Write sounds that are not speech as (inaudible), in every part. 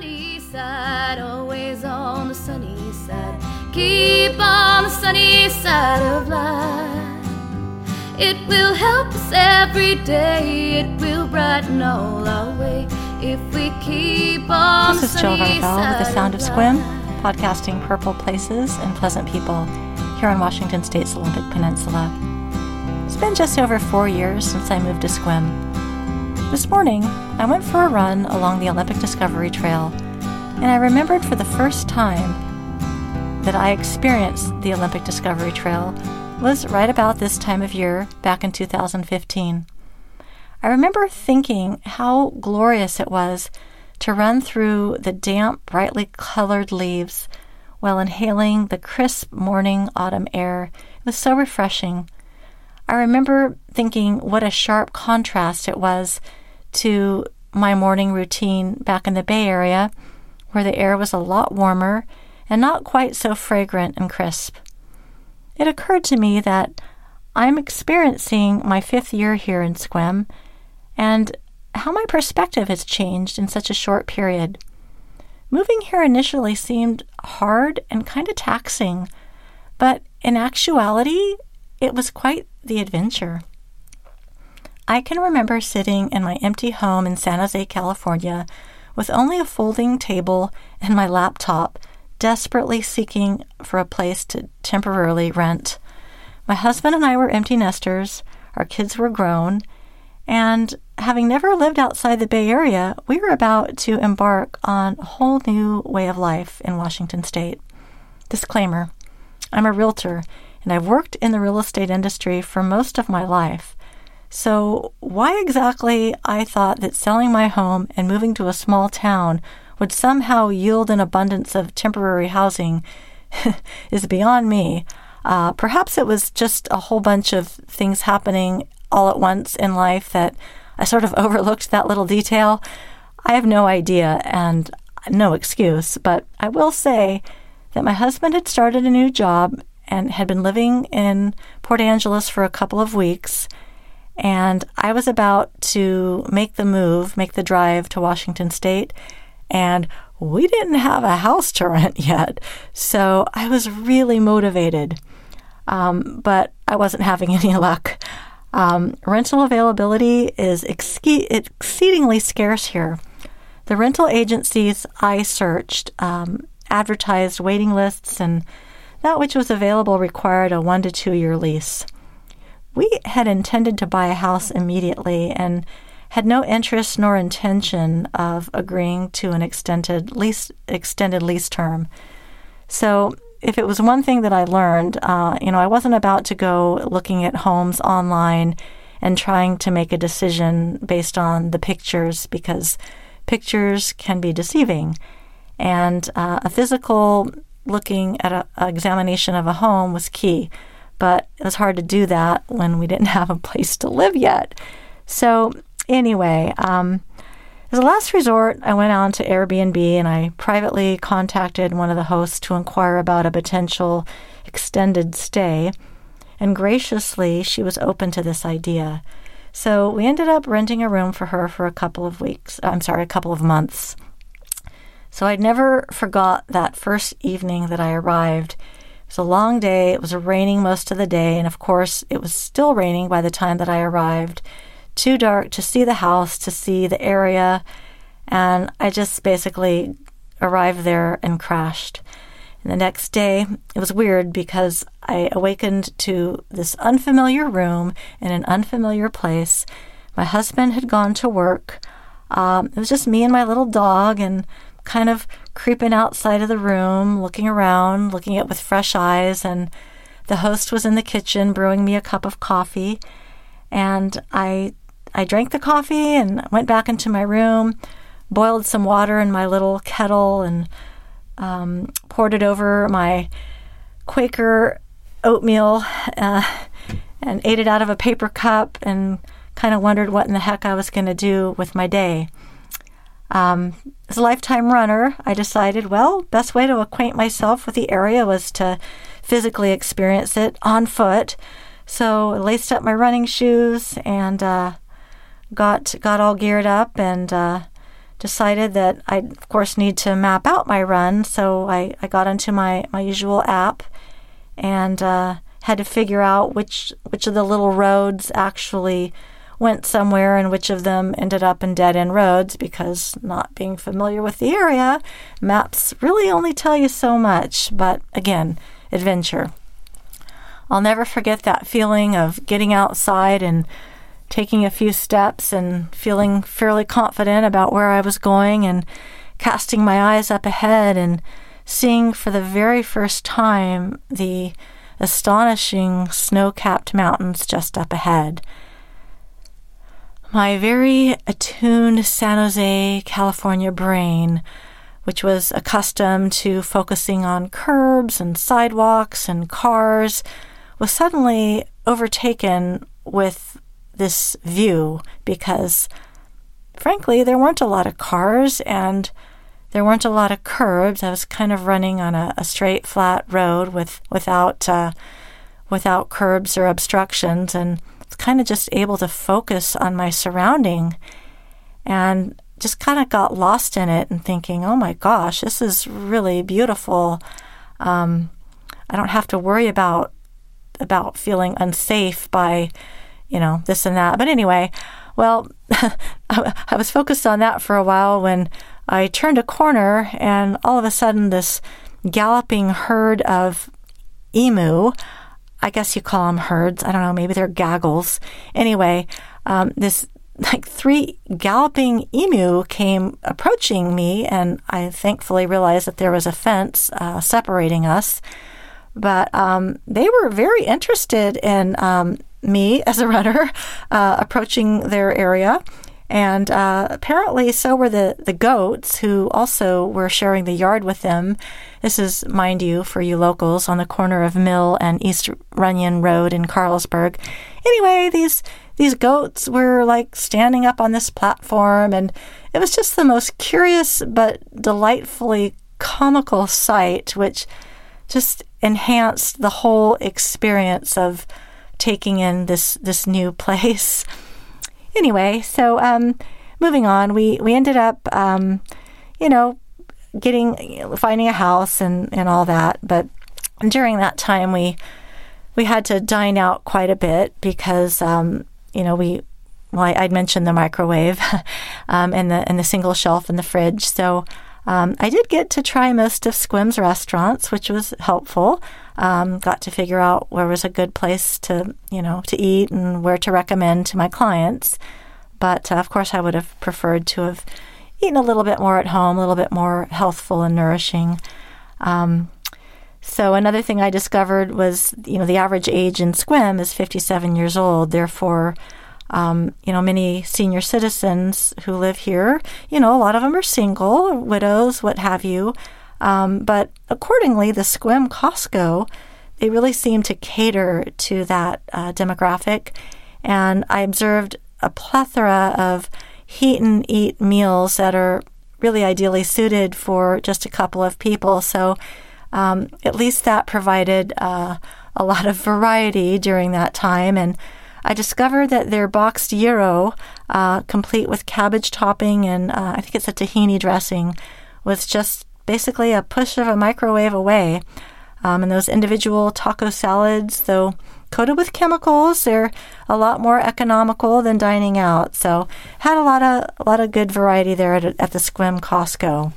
sunny side, always on the sunny side. Keep on the sunny side of life. It will help us every day, it will brighten all our way if we keep on This is Jill Rafel with the Sound of Sequim, podcasting purple places and pleasant people here on Washington State's Olympic Peninsula. It's been just over four years since I moved to Sequim. This morning, I went for a run along the Olympic Discovery Trail, and I remembered for the first time that I experienced the Olympic Discovery Trail was right about this time of year back in 2015. I remember thinking how glorious it was to run through the damp, brightly colored leaves while inhaling the crisp morning autumn air. It was so refreshing. I remember thinking what a sharp contrast it was to my morning routine back in the Bay Area, where the air was a lot warmer and not quite so fragrant and crisp. It occurred to me that I'm experiencing my fifth year here in Sequim and how my perspective has changed in such a short period. Moving here initially seemed hard and kind of taxing, but in actuality, it was quite the adventure. I can remember sitting in my empty home in San Jose, California, with only a folding table and my laptop, desperately seeking for a place to temporarily rent. My husband and I were empty nesters, our kids were grown, and having never lived outside the Bay Area, we were about to embark on a whole new way of life in Washington state. Disclaimer I'm a realtor, and I've worked in the real estate industry for most of my life. So, why exactly I thought that selling my home and moving to a small town would somehow yield an abundance of temporary housing (laughs) is beyond me. Uh, perhaps it was just a whole bunch of things happening all at once in life that I sort of (laughs) overlooked that little detail. I have no idea and no excuse, but I will say that my husband had started a new job and had been living in Port Angeles for a couple of weeks and I was about to make the move, make the drive to Washington State, and we didn't have a house to rent (laughs) yet. So I was really motivated, um, but I wasn't having (laughs) any luck. Um, rental availability is ex- exceedingly scarce here. The rental agencies I searched um, advertised waiting lists, and that which was available required a one to two year lease. We had intended to buy a house immediately and had no interest nor intention of agreeing to an extended lease extended lease term. So if it was one thing that I learned, uh, you know, I wasn't about to go looking at homes online and trying to make a decision based on the pictures because pictures can be deceiving. And uh, a physical looking at an examination of a home was key but it was hard to do that when we didn't (laughs) have a place to live yet. So, anyway, um, as a last resort, I went on to Airbnb and I privately contacted one of the hosts to inquire about a potential extended stay. And graciously, she was open to this idea. So we ended up renting a room for her for a couple of weeks. I'm sorry, a couple of months. So I'd never forgot that first evening that I arrived was a long day. It was raining most of the day, and of course, it was still raining by the time that I arrived. Too dark to see the house, to see the area, and I just basically arrived there and crashed. And the next day, it was weird because I awakened to this unfamiliar room in an unfamiliar place. My husband had gone to work. Um, it was just me and my little dog, and kind of creeping outside of the room, looking around, looking at with fresh eyes, and the host was in the kitchen brewing me a cup of coffee. And I I drank the coffee and went back into my room, boiled some water in my little kettle, and um, poured it over my Quaker oatmeal uh, and ate it out of a paper cup and kind of wondered what in the heck I was going to do with my day. Um, as a lifetime runner, I decided, well, best way to acquaint myself with the area was to physically experience it on foot. So I laced up my running shoes and uh, got got all geared up and uh, decided that I, of course, need to map out my run. So I, I got into my, my usual app and uh, had to figure out which which of the little roads actually went somewhere and which of them ended up in dead end roads because not being familiar with the area, maps really only tell you so much. But again, adventure. I'll never forget that feeling of getting outside and taking a few steps and feeling fairly confident about where I was going and casting my eyes up ahead and seeing for the very first time the astonishing snow capped mountains just up ahead. My very attuned San Jose, California brain, which was accustomed to focusing on curbs and sidewalks and cars, was suddenly overtaken with this view because, frankly, there weren't a lot of cars and there weren't a lot of curbs. I was kind of running on a, a straight, flat road with without uh, without curbs or obstructions, and kind of just able to focus on my surrounding, and just kind of got lost in it and thinking, "Oh my gosh, this is really beautiful." Um, I don't have to worry about about feeling unsafe by, you know, this and that. But anyway, well, (laughs) I was focused on that for a while when I turned a corner and all of a sudden this galloping herd of emu, I guess you call them herds, I don't know, maybe they're gaggles. Anyway, um, this like three galloping emu came approaching me, and I thankfully realized that there was a fence uh, separating us. But um, they were very interested in um, me as a runner uh, approaching their area. And uh, apparently, so were the, the goats who also were sharing the yard with them. This is, mind you, for you locals, on the corner of Mill and East Runyon Road in Carlsborg. Anyway, these these goats were like standing up on this platform, and it was just the most curious but delightfully comical sight, which just enhanced the whole experience of taking in this this new (laughs) place anyway, so um, moving on, we we ended up, um, you know, getting finding a house and and all that. But during that time, we we had to dine out quite a bit because um, you know we well, I, would mentioned the microwave (laughs) um, and the and the single shelf in the fridge. So um, I did get to try most of Sequim's restaurants, which was helpful. Um, got to figure out where was a good place to, you know, to eat and where to recommend to my clients. But uh, of course, I would have preferred to have eaten a little bit more at home, a little bit more healthful and nourishing. Um, so another thing I discovered was, you know, the average age in Sequim is 57 years old. Therefore, um, you know, many senior citizens who live here, you know, a lot of them are single, widows, what have you. Um, but accordingly, the Sequim Costco, they really seem to cater to that uh, demographic. And I observed a plethora of heat and eat meals that are really ideally suited for just a couple of people. So um, at least that provided uh, a lot of variety during that time. And I discovered that their boxed gyro, uh, complete with cabbage topping and uh, I think it's a tahini dressing, was just basically a push of a microwave away. Um, and those individual taco salads, though coated with chemicals, they're a lot more economical than dining out. So had a lot of a lot of good variety there at, at the Sequim Costco.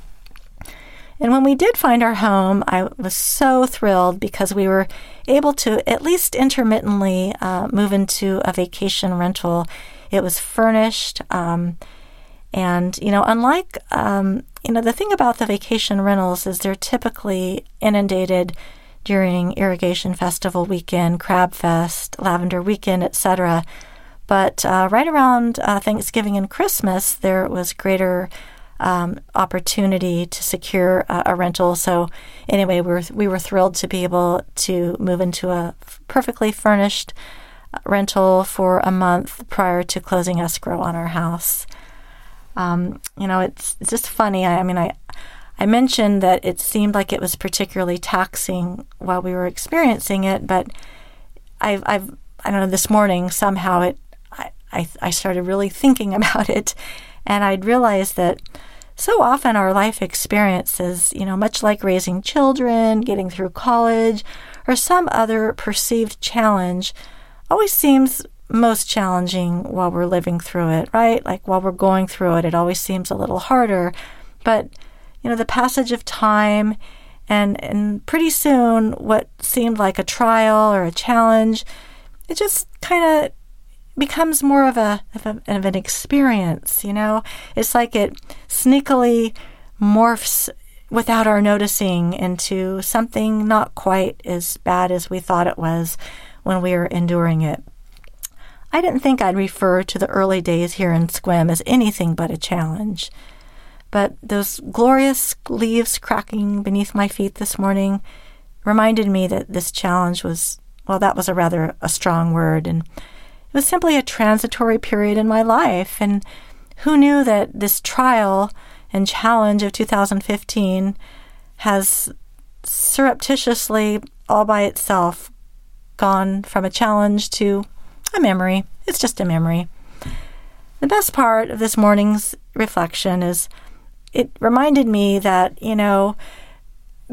And when we did find our home, I was so thrilled because we were able to at least intermittently uh, move into a vacation rental. It was furnished. Um, and, you know, unlike, um, you know, the thing about the vacation rentals is they're typically inundated during Irrigation Festival weekend, Crab Fest, Lavender Weekend, etc. But uh, right around uh, Thanksgiving and Christmas, there was greater um, opportunity to secure a, a, rental. So anyway, we were we were thrilled to be able to move into a perfectly furnished uh, rental for a month prior to closing escrow on our house. Um, you know, it's, it's just funny. I, I mean, I I mentioned that it seemed like it was particularly taxing while we were experiencing it, but I've, I've I don't know. This morning somehow it I, I, I started really thinking (laughs) about it, and I'd realized that so often our life experiences, you know, much like raising children, getting through college, or some other perceived challenge, always seems most challenging while we're living through it, right? Like while we're going through it, it always seems a little harder. But, you know, the passage of time and and pretty soon what seemed like a trial or a challenge, it just kind of becomes more of a, of a of an experience, you know? It's like it sneakily morphs without our noticing into something not quite as bad as we thought it was when we were enduring it. I didn't think I'd refer to the early days here in Sequim as anything but a challenge. But those glorious leaves cracking beneath my feet this morning reminded me that this challenge was, well, that was a rather a strong word, and was simply a transitory period in my life. And who knew that this trial and challenge of 2015 has surreptitiously, all by itself, gone from a challenge to a memory. It's just a memory. The best part of this morning's reflection is it reminded me that, you know,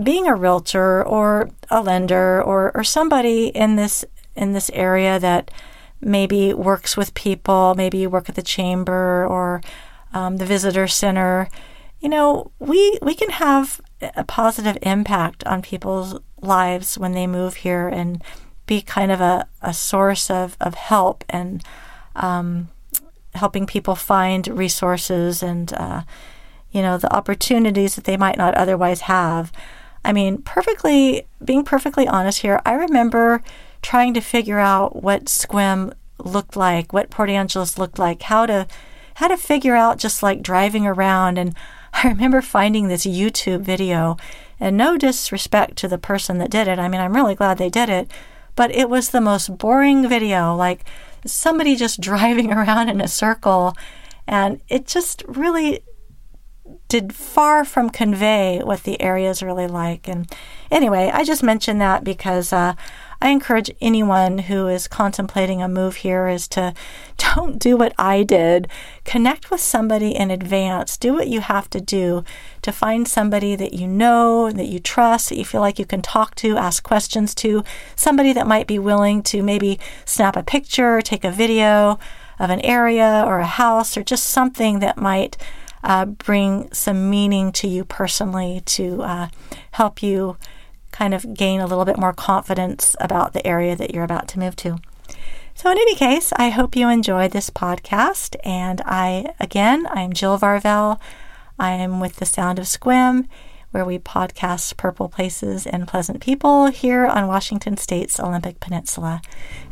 being a realtor or a lender or, or somebody in this in this area that maybe works with people, maybe you work at the chamber or um, the visitor center, you know, we we can have a positive impact on people's lives when they move here and be kind of a, a source of, of help and um, helping people find resources and uh, you know, the opportunities that they might not otherwise have. I mean, perfectly, being perfectly honest here, I remember trying to figure out what Sequim looked like, what Port Angeles looked like, how to, how to figure out just like driving around. And (laughs) I remember finding this YouTube video, and no disrespect to the person that did it. I mean, I'm really glad they did it, but it was the most boring video, like somebody just (laughs) driving around in a circle. And it just really did far from convey what the area is really like. And anyway, I just mentioned that because uh, I encourage anyone who is contemplating a move here is to (laughs) don't do what I did. Connect with somebody in advance. Do what you have to do to find somebody that you know, that you trust, that you feel like you can talk to, ask questions to, somebody that might be willing to maybe snap a picture, take a video of an area or a house or just something that might uh, bring some meaning to you personally to uh, help you kind of gain a little bit more confidence about the area that you're about to move to. So, in any case, I hope you enjoyed this podcast. And I, again, I'm Jill Varvel. I am with the Sound of Sequim, where we podcast purple places and pleasant people here on Washington State's Olympic Peninsula.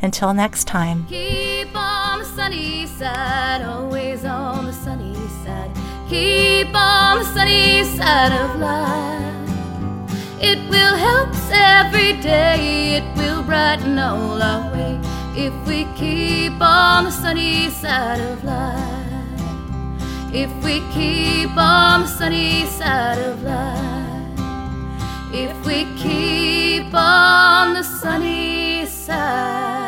Until next time. Keep on the sunny side, always on the sunny side. Keep on the sunny side of life. It will help us every day, it will brighten all our way if we keep on the sunny side of life. If we keep on the sunny side of life. If we keep on the sunny side.